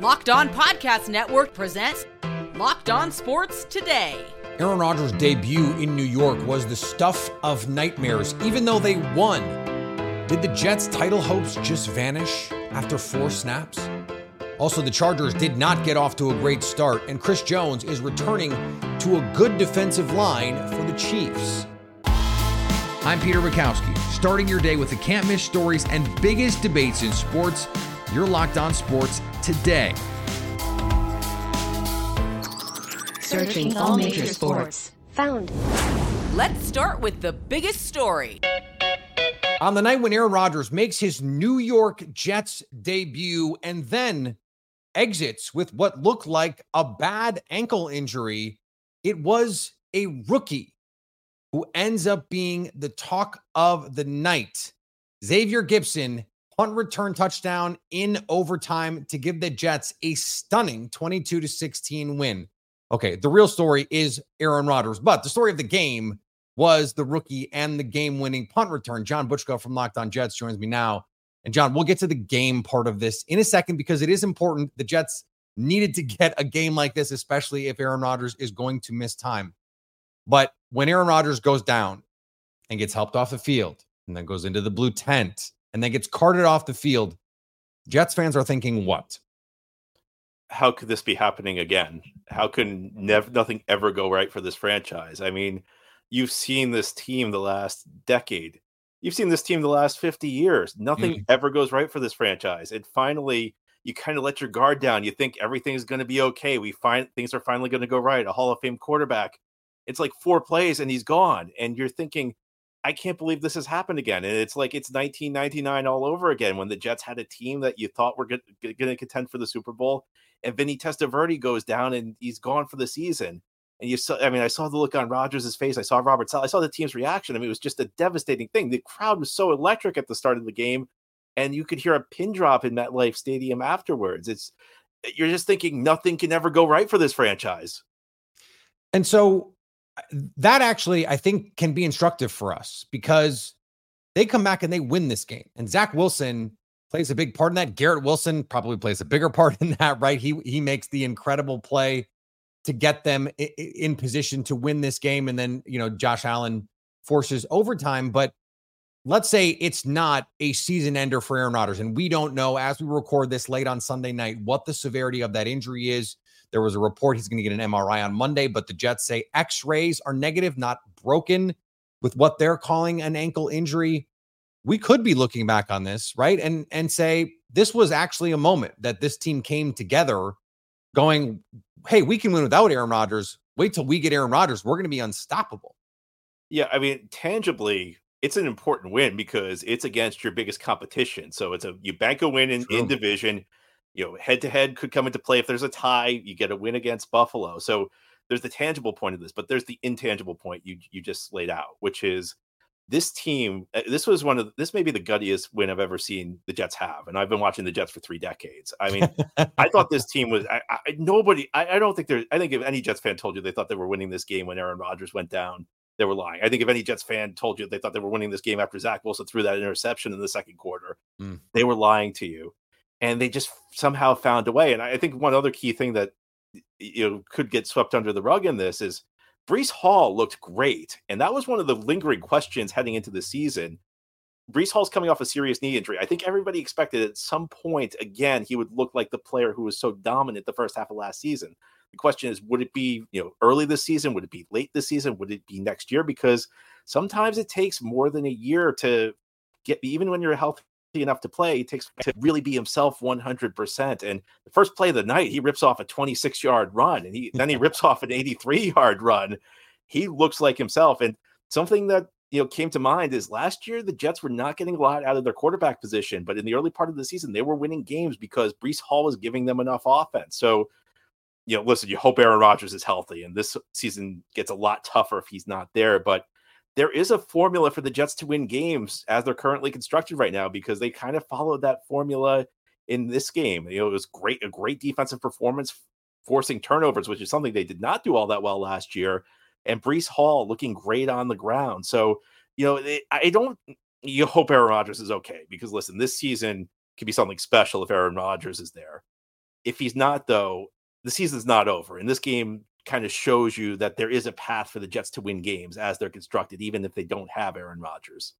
Locked On Podcast Network presents Locked On Sports Today. Aaron Rodgers' debut in New York was the stuff of nightmares, even though they won. Did the Jets' title hopes just vanish after four snaps? Also, the Chargers did not get off to a great start, and Chris Jones is returning to a good defensive line for the Chiefs. I'm Peter Bukowski, starting your day with the can't miss stories and biggest debates in sports. You're locked on sports today. Searching all major sports. Found. Let's start with the biggest story. On the night when Aaron Rodgers makes his New York Jets debut and then exits with what looked like a bad ankle injury, it was a rookie who ends up being the talk of the night. Xavier Gipson punt return touchdown in overtime to give the Jets a stunning 22 to 16 win. Okay, the real story is Aaron Rodgers, but the story of the game was the rookie and the game-winning punt return. John Butchko from Locked On Jets joins me now. And John, we'll get to the game part of this in a second because it is important. The Jets needed to get a game like this, especially if Aaron Rodgers is going to miss time. But when Aaron Rodgers goes down and gets helped off the field and then goes into the blue tent and then gets carted off the field, Jets fans are thinking, what? How could this be happening again? How can nev- nothing ever go right for this franchise? I mean, you've seen this team the last decade. You've seen this team the last 50 years. Nothing mm-hmm. ever goes right for this franchise. And finally, you kind of let your guard down. You think everything's going to be okay. We find things are finally going to go right. A Hall of Fame quarterback. It's like four plays and he's gone. And you're thinking, I can't believe this has happened again. And it's like it's 1999 all over again when the Jets had a team that you thought were going to contend for the Super Bowl, and Vinny Testaverde goes down and he's gone for the season. And you saw, I mean, I saw the look on Rodgers' face. I saw Robert Saleh. I saw the team's reaction. I mean, it was just a devastating thing. The crowd was so electric at the start of the game, and you could hear a pin drop in MetLife Stadium afterwards. It's you're just thinking nothing can ever go right for this franchise. And so that actually, I think, can be instructive for us because they come back and they win this game. And Zach Wilson plays a big part in that. Garrett Wilson probably plays a bigger part in that, right? He he makes the incredible play to get them in position to win this game, and then you know Josh Allen forces overtime. But let's say it's not a season ender for Aaron Rodgers, and we don't know as we record this late on Sunday night what the severity of that injury is. There was a report he's going to get an MRI on Monday, but the Jets say x rays are negative, not broken with what they're calling an ankle injury. We could be looking back on this, right? And and say this was actually a moment that this team came together going, hey, we can win without Aaron Rodgers. Wait till we get Aaron Rodgers. We're going to be unstoppable. Yeah, I mean, tangibly, it's an important win because it's against your biggest competition. So it's a you bank a win in, in division you know, head to head could come into play if there's a tie. You get a win against Buffalo. So there's the tangible point of this, but there's the intangible point you you just laid out, which is this team. Uh, this was one of this may be the guttiest win I've ever seen the Jets have, and I've been watching the Jets for three decades. I mean, I thought this team was. I, I nobody. I, I don't think there. I think if any Jets fan told you they thought they were winning this game when Aaron Rodgers went down, they were lying. I think if any Jets fan told you they thought they were winning this game after Zach Wilson threw that interception in the second quarter, mm. they were lying to you and they just somehow found a way. And I think one other key thing that you know could get swept under the rug in this is Breece Hall looked great, and that was one of the lingering questions heading into the season. Breece Hall's coming off a serious knee injury. I think everybody expected at some point again he would look like the player who was so dominant the first half of last season. The question is, would it be you know early this season? Would it be late this season? Would it be next year? Because sometimes it takes more than a year to get even when you're healthy enough to play, he takes to really be himself 100%. And the first play of the night, he rips off a 26 yard run and he then he rips off an 83 yard run. He looks like himself. And something that you know came to mind is last year the Jets were not getting a lot out of their quarterback position, but in the early part of the season they were winning games because Breece Hall was giving them enough offense. So you know, listen, you hope Aaron Rodgers is healthy, and this season gets a lot tougher if he's not there. But there is a formula for the Jets to win games as they're currently constructed right now because they kind of followed that formula in this game. You know, it was great, a great defensive performance, forcing turnovers, which is something they did not do all that well last year. And Breece Hall looking great on the ground. So, you know, I don't, you hope Aaron Rodgers is okay because listen, this season could be something special if Aaron Rodgers is there. If he's not, though, the season's not over. And this game kind of shows you that there is a path for the Jets to win games as they're constructed, even if they don't have Aaron Rodgers.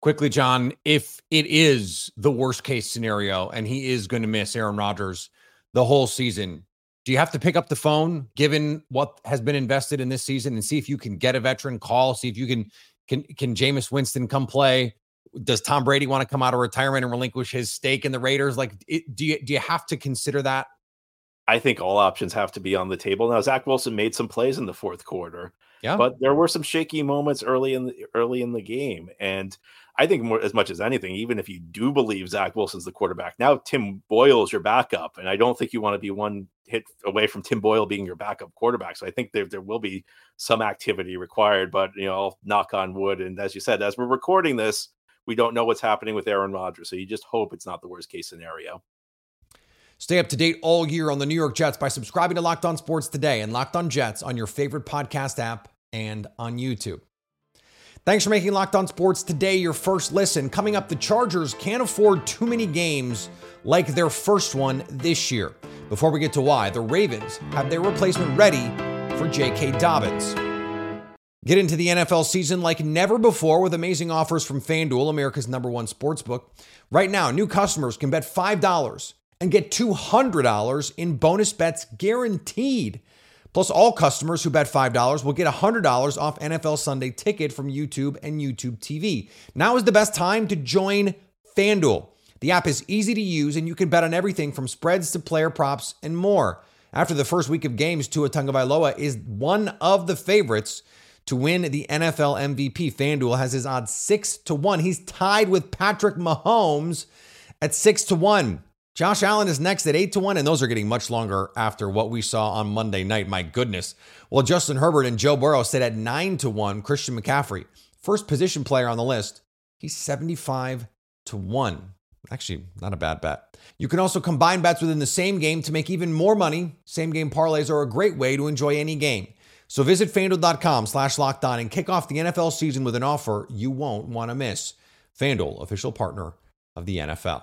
Quickly, John, if it is the worst case scenario and he is going to miss Aaron Rodgers the whole season, do you have to pick up the phone given what has been invested in this season and see if you can get a veteran call, see if you can can can Jameis Winston come play? Does Tom Brady want to come out of retirement and relinquish his stake in the Raiders? Like, it, do you do you have to consider that? I think all options have to be on the table. Now, Zach Wilson made some plays in the fourth quarter, yeah, but there were some shaky moments early in the early in the game, and I think more as much as anything, even if you do believe Zach Wilson's the quarterback, now Tim Boyle is your backup, and I don't think you want to be one hit away from Tim Boyle being your backup quarterback. So I think there there will be some activity required, but you know, I'll knock on wood. And as you said, as we're recording this, we don't know what's happening with Aaron Rodgers, so you just hope it's not the worst case scenario. Stay up to date all year on the New York Jets by subscribing to Locked On Sports today and Locked On Jets on your favorite podcast app and on YouTube. Thanks for making Locked On Sports today your first listen. Coming up, the Chargers can't afford too many games like their first one this year. Before we get to why, the Ravens have their replacement ready for J.K. Dobbins. Get into the NFL season like never before with amazing offers from FanDuel, America's number one sports book. Right now, new customers can bet $5 and get $200 in bonus bets guaranteed. Plus, all customers who bet $5 will get $100 off NFL Sunday ticket from YouTube and YouTube TV. Now is the best time to join FanDuel. The app is easy to use and you can bet on everything from spreads to player props and more. After the first week of games, Tua Tagovailoa is one of the favorites to win the NFL MVP. FanDuel has his odds 6 to 1. He's tied with Patrick Mahomes at 6 to 1. Josh Allen is next at 8 to 1, and those are getting much longer after what we saw on Monday night. My goodness. Well, Justin Herbert and Joe Burrow sit at 9 to 1. Christian McCaffrey, first position player on the list, he's 75 to 1. Actually, not a bad bet. You can also combine bets within the same game to make even more money. Same game parlays are a great way to enjoy any game. So visit fanduel.com slash locked on and kick off the NFL season with an offer you won't want to miss. FanDuel, official partner of the NFL.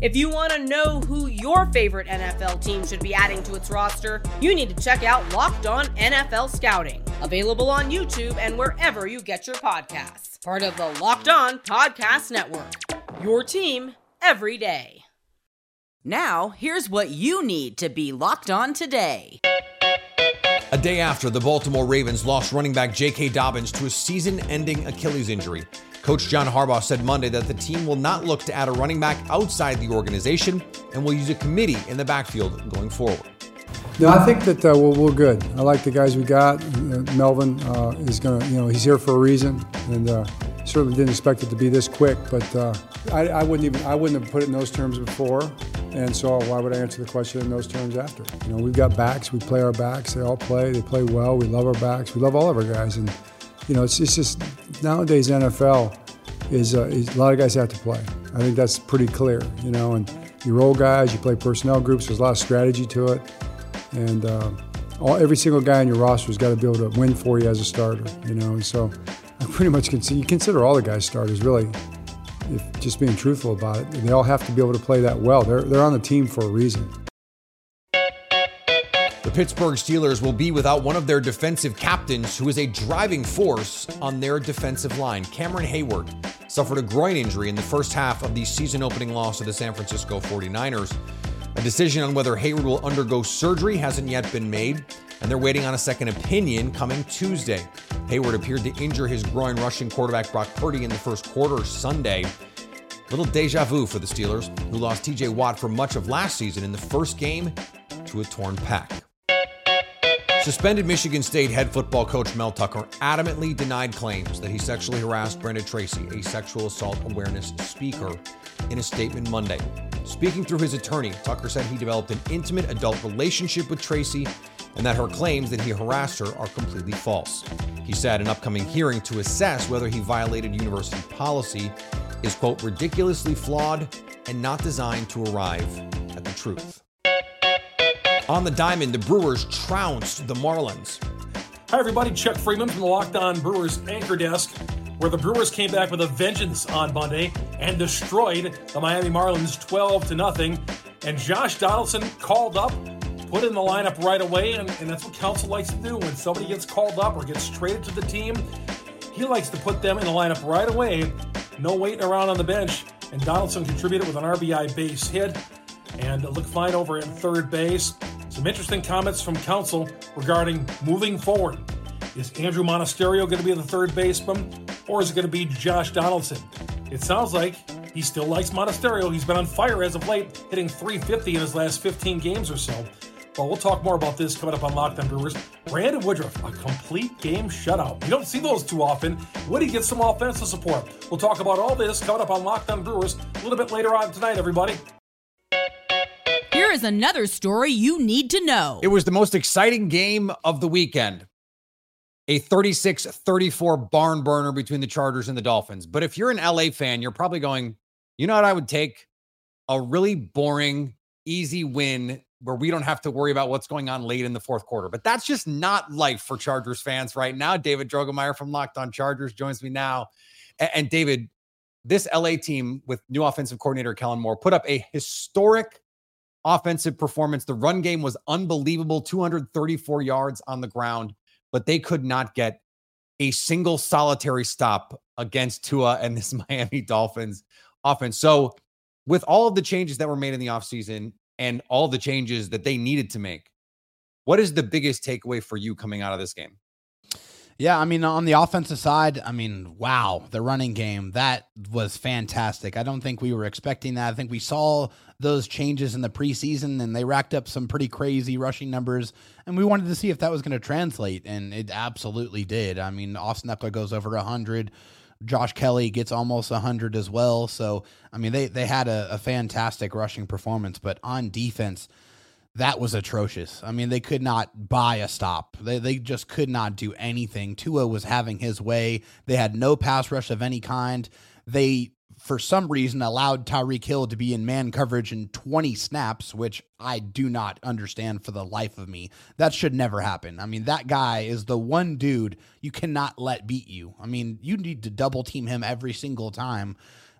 If you want to know who your favorite NFL team should be adding to its roster, you need to check out Locked On NFL Scouting, available on YouTube and wherever you get your podcasts. Part of the Locked On Podcast Network. Your team every day. Now, here's what you need to be locked on today. A day after the Baltimore Ravens lost running back J.K. Dobbins to a season ending Achilles injury, Coach John Harbaugh said Monday that the team will not look to add a running back outside the organization and will use a committee in the backfield going forward. No, I think that uh, we're, we're, good. I like the guys we got. Uh, Melvin uh, is going to, you know, he's here for a reason, and uh, certainly didn't expect it to be this quick. But uh, I, I, wouldn't even, I wouldn't have put it in those terms before, and so why would I answer the question in those terms after? You know, we've got backs. We play our backs. They all play. They play well. We love our backs. We love all of our guys, and you know, it's, it's just nowadays NFL is, uh, is, a lot of guys have to play. I think that's pretty clear, you know. And you roll guys, you play personnel groups. There's a lot of strategy to it, and uh, all, every single guy on your roster has got to be able to win for you as a starter, you know. And so I pretty much consider you consider all the guys starters really. If just being truthful about it, they all have to be able to play that well. They're they're on the team for a reason. Pittsburgh Steelers will be without one of their defensive captains, who is a driving force on their defensive line. Cameron Heyward suffered a groin injury in the first half of the season opening loss to the San Francisco 49ers. A decision on whether Heyward will undergo surgery hasn't yet been made, and they're waiting on a second opinion coming Tuesday. Heyward appeared to injure his groin rushing quarterback Brock Purdy in the first quarter Sunday. Little deja vu for the Steelers, who lost TJ Watt for much of last season in the first game to a torn pec. Suspended Michigan State head football coach Mel Tucker adamantly denied claims that he sexually harassed Brenda Tracy, a sexual assault awareness speaker, in a statement Monday. Speaking through his attorney, Tucker said he developed an intimate adult relationship with Tracy and that her claims that he harassed her are completely false. He said an upcoming hearing to assess whether he violated university policy is, quote, ridiculously flawed and not designed to arrive at the truth. On the diamond, the Brewers trounced the Marlins. Hi, everybody. Chuck Freeman from the Locked On Brewers anchor desk, where the Brewers came back with a vengeance on Monday and destroyed the Miami Marlins 12 to nothing. And Josh Donaldson called up, put in the lineup right away, and, and that's what Counsell likes to do. When somebody gets called up or gets traded to the team, he likes to put them in the lineup right away. No waiting around on the bench. And Donaldson contributed with an RBI base hit and looked fine over at third base. Some interesting comments from Counsell regarding moving forward. Is Andruw Monasterio going to be the third baseman, or is it going to be Josh Donaldson? It sounds like he still likes Monasterio. He's been on fire as of late, hitting 350 in his last 15 games or so. But we'll talk more about this coming up on Locked On Brewers. Brandon Woodruff, a complete game shutout. You don't see those too often. Woody gets some offensive support. We'll talk about all this coming up on Locked On Brewers a little bit later on tonight, everybody. Is another story you need to know. It was the most exciting game of the weekend. A 36 34 barn burner between the Chargers and the Dolphins. But if you're an LA fan, you're probably going, you know what I would take? A really boring, easy win where we don't have to worry about what's going on late in the fourth quarter. But that's just not life for Chargers fans right now. David Drogemeyer from Locked On Chargers joins me now. And, David, this LA team with new offensive coordinator Kellen Moore put up a historic offensive performance. The run game was unbelievable 234 yards on the ground, but they could not get a single solitary stop against Tua and this Miami Dolphins offense. So, with all of the changes that were made in the offseason and all the changes that they needed to make, what is the biggest takeaway for you coming out of this game? Yeah, I mean, on the offensive side, I mean, wow, the running game, that was fantastic. I don't think we were expecting that. I think we saw those changes in the preseason and they racked up some pretty crazy rushing numbers. And we wanted to see if that was going to translate. And it absolutely did. I mean, Austin Ekeler goes over 100. Josh Kelley gets almost 100 as well. So, I mean, they, they had a, a fantastic rushing performance. But on defense, that was atrocious. I mean, they could not buy a stop. They, they just could not do anything. Tua was having his way. They had no pass rush of any kind. They, for some reason, allowed Tyreek Hill to be in man coverage in 20 snaps, which I do not understand for the life of me. That should never happen. I mean, that guy is the one dude you cannot let beat you. I mean, you need to double team him every single time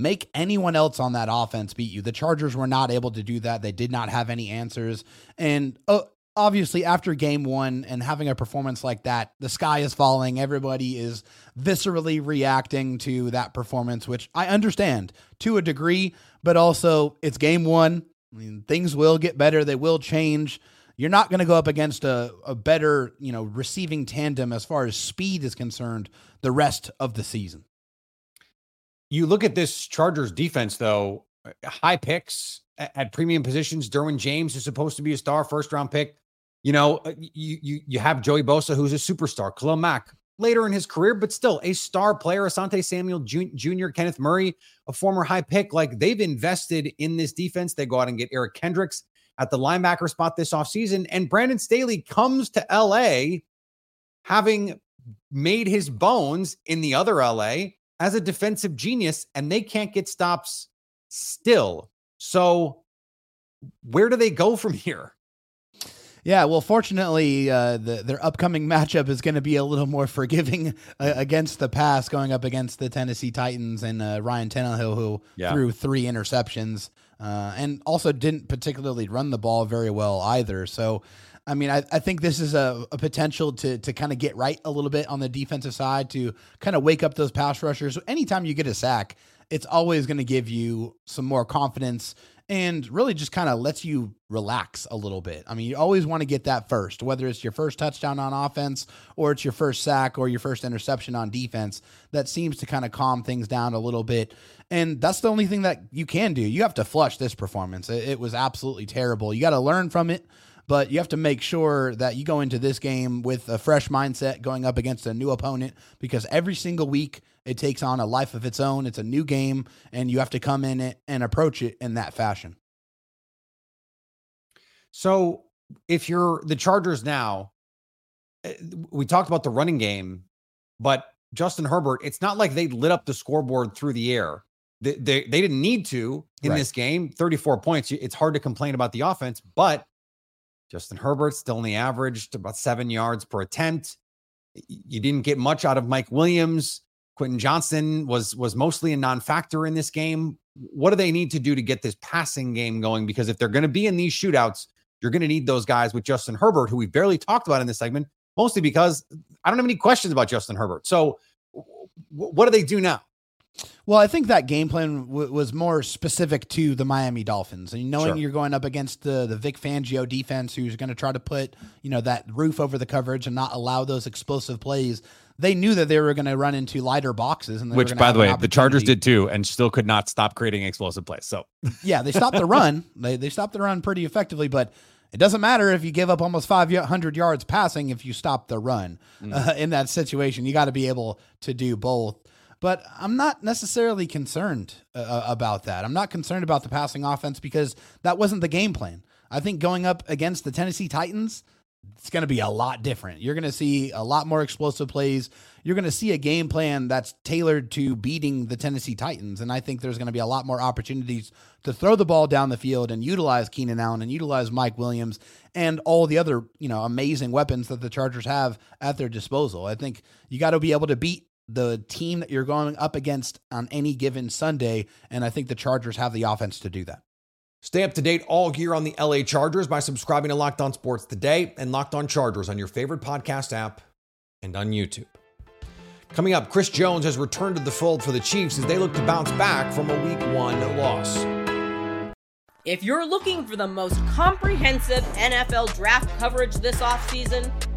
make anyone else on that offense beat you. The Chargers were not able to do that. They did not have any answers. And uh, obviously, after game one and having a performance like that, the sky is falling. Everybody is viscerally reacting to that performance, which I understand to a degree, but also it's game one. I mean, things will get better, they will change. You're not going to go up against a, a better, you know, receiving tandem as far as speed is concerned the rest of the season. You look at this Chargers defense, though, high picks at premium positions. Derwin James is supposed to be a star first round pick. You know, uh, you you you have Joey Bosa, who's a superstar. Khalil Mack later in his career, but still a star player. Asante Samuel Jr., Kenneth Murray, a former high pick. Like they've invested in this defense. They go out and get Eric Kendricks at the linebacker spot this offseason. And Brandon Staley comes to LA having made his bones in the other LA as a defensive genius, and they can't get stops still. So, where do they go from here? Yeah, well, fortunately, uh, the, their upcoming matchup is going to be a little more forgiving uh, against the pass, going up against the Tennessee Titans and uh, Ryan Tannehill, who yeah. threw three interceptions uh, and also didn't particularly run the ball very well either. So I mean, I, I think this is a, a potential to to kind of get right a little bit on the defensive side to kind of wake up those pass rushers. So Anytime you get a sack, it's always going to give you some more confidence and really just kind of lets you relax a little bit. I mean, you always want to get that first, whether it's your first touchdown on offense or it's your first sack or your first interception on defense. That seems to kind of calm things down a little bit. And that's the only thing that you can do. You have to flush this performance. It, it was absolutely terrible. You got to learn from it but you have to make sure that you go into this game with a fresh mindset going up against a new opponent because every single week it takes on a life of its own. It's a new game, and you have to come in it and approach it in that fashion. So, if you're the Chargers now, eh, we talked about the running game, but Justin Herbert, it's not like they lit up the scoreboard through the air. They, they, they didn't need to in right. this game. 34 points. It's hard to complain about the offense, but Justin Herbert still only averaged about seven yards per attempt. You didn't get much out of Mike Williams. Quentin Johnston was was mostly a non-factor in this game. What do they need to do to get this passing game going? Because if they're going to be in these shootouts, you're going to need those guys with Justin Herbert, who we barely talked about in this segment, mostly because I don't have any questions about Justin Herbert. So, w- what do they do now? Well, I think that game plan w- was more specific to the Miami Dolphins, and knowing sure. you're going up against the the Vic Fangio defense, who's going to try to put you know that roof over the coverage and not allow those explosive plays. They knew that they were going to run into lighter boxes, and which, by the way, the Chargers did too, and still could not stop creating explosive plays. So, yeah, they stopped the run. They they stopped the run pretty effectively, but it doesn't matter if you give up almost 500 yards passing if you stop the run mm. uh, in that situation. You got to be able to do both. But I'm not necessarily concerned uh, uh, about that. I'm not concerned about the passing offense because that wasn't the game plan. I think going up against the Tennessee Titans, it's going to be a lot different. You're going to see a lot more explosive plays. You're going to see a game plan that's tailored to beating the Tennessee Titans. And I think there's going to be a lot more opportunities to throw the ball down the field and utilize Keenan Allen and utilize Mike Williams and all the other, you know, amazing weapons that the Chargers have at their disposal. I think you got to be able to beat the team that you're going up against on any given Sunday. And I think the Chargers have the offense to do that. Stay up to date all year on the LA Chargers by subscribing to Locked On Sports today and Locked On Chargers on your favorite podcast app and on YouTube. Coming up, Chris Jones has returned to the fold for the Chiefs as they look to bounce back from a week one loss. If you're looking for the most comprehensive NFL draft coverage this offseason,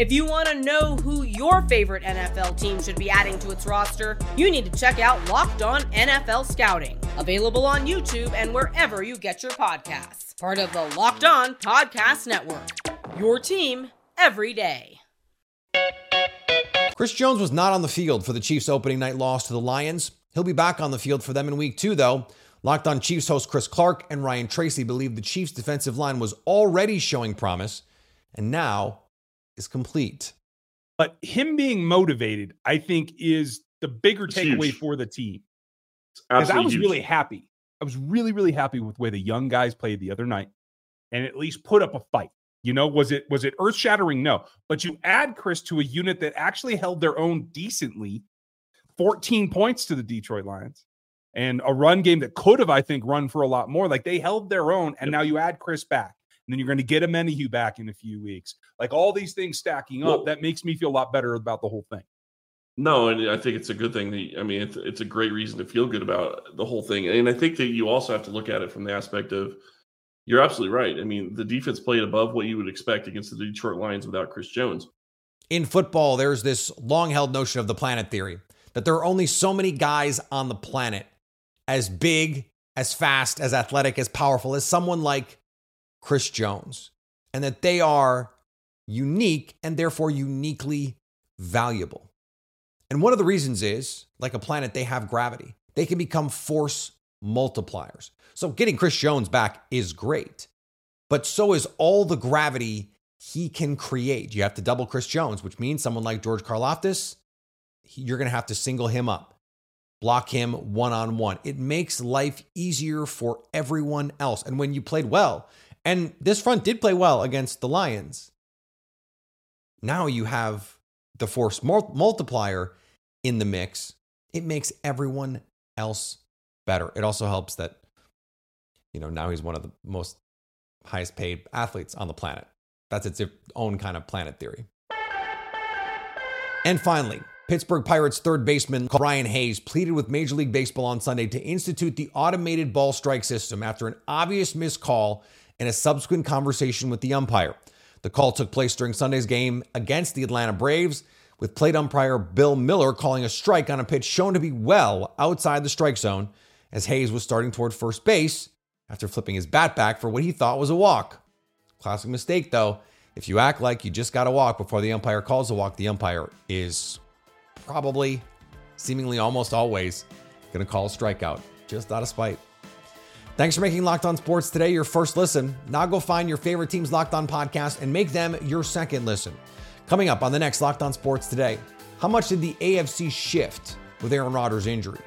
If you want to know who your favorite NFL team should be adding to its roster, you need to check out Locked On NFL Scouting, available on YouTube and wherever you get your podcasts. Part of the Locked On Podcast Network. Your team every day. Chris Jones was not on the field for the Chiefs' opening night loss to the Lions. He'll be back on the field for them in week two, though. Locked on Chiefs host Chris Clark and Ryan Tracy believe the Chiefs' defensive line was already showing promise, and now is complete. But him being motivated, I think, is the bigger it's takeaway huge. for the team. Because I was huge. really happy. I was really, really happy with the way the young guys played the other night and at least put up a fight. You know, was it was it earth shattering? No. But you add Chris to a unit that actually held their own decently, 14 points to the Detroit Lions. And a run game that could have, I think, run for a lot more. Like they held their own, and yep. now you add Chris back and then you're going to get Omenihu back in a few weeks. Like all these things stacking up, well, that makes me feel a lot better about the whole thing. No, and I think it's a good thing. That, I mean, it's, it's a great reason to feel good about the whole thing. And I think that you also have to look at it from the aspect of you're absolutely right. I mean, the defense played above what you would expect against the Detroit Lions without Chris Jones. In football, there's this long held notion of the planet theory that there are only so many guys on the planet as big, as fast, as athletic, as powerful as someone like Chris Jones, and that they are unique and therefore uniquely valuable. And one of the reasons is, like a planet, they have gravity. They can become force multipliers. So getting Chris Jones back is great, but so is all the gravity he can create. You have to double Chris Jones, which means someone like George Karlaftis, you're going to have to single him up, block him one on one. It makes life easier for everyone else. And when you played well, and this front did play well against the Lions. Now you have the force multiplier in the mix. It makes everyone else better. It also helps that, you know, now he's one of the most highest paid athletes on the planet. That's its own kind of planet theory. And finally, Pittsburgh Pirates third baseman Brian Hayes pleaded with Major League Baseball on Sunday to institute the automated ball strike system after an obvious missed and a subsequent conversation with the umpire. The call took place during Sunday's game against the Atlanta Braves, with plate umpire Bill Miller calling a strike on a pitch shown to be well outside the strike zone as Hayes was starting toward first base after flipping his bat back for what he thought was a walk. Classic mistake, though. If you act like you just got a walk before the umpire calls a walk, the umpire is probably, seemingly almost always, going to call a strikeout just out of spite. Thanks for making Locked On Sports today your first listen. Now go find your favorite team's Locked On podcast and make them your second listen. Coming up on the next Locked On Sports today, how much did the AFC shift with Aaron Rodgers' injury?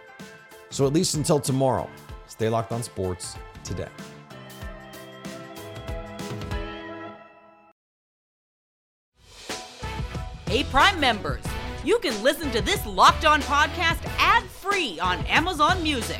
So at least until tomorrow, stay locked on sports today. Hey, Prime members, you can listen to this Locked On podcast ad free on Amazon Music.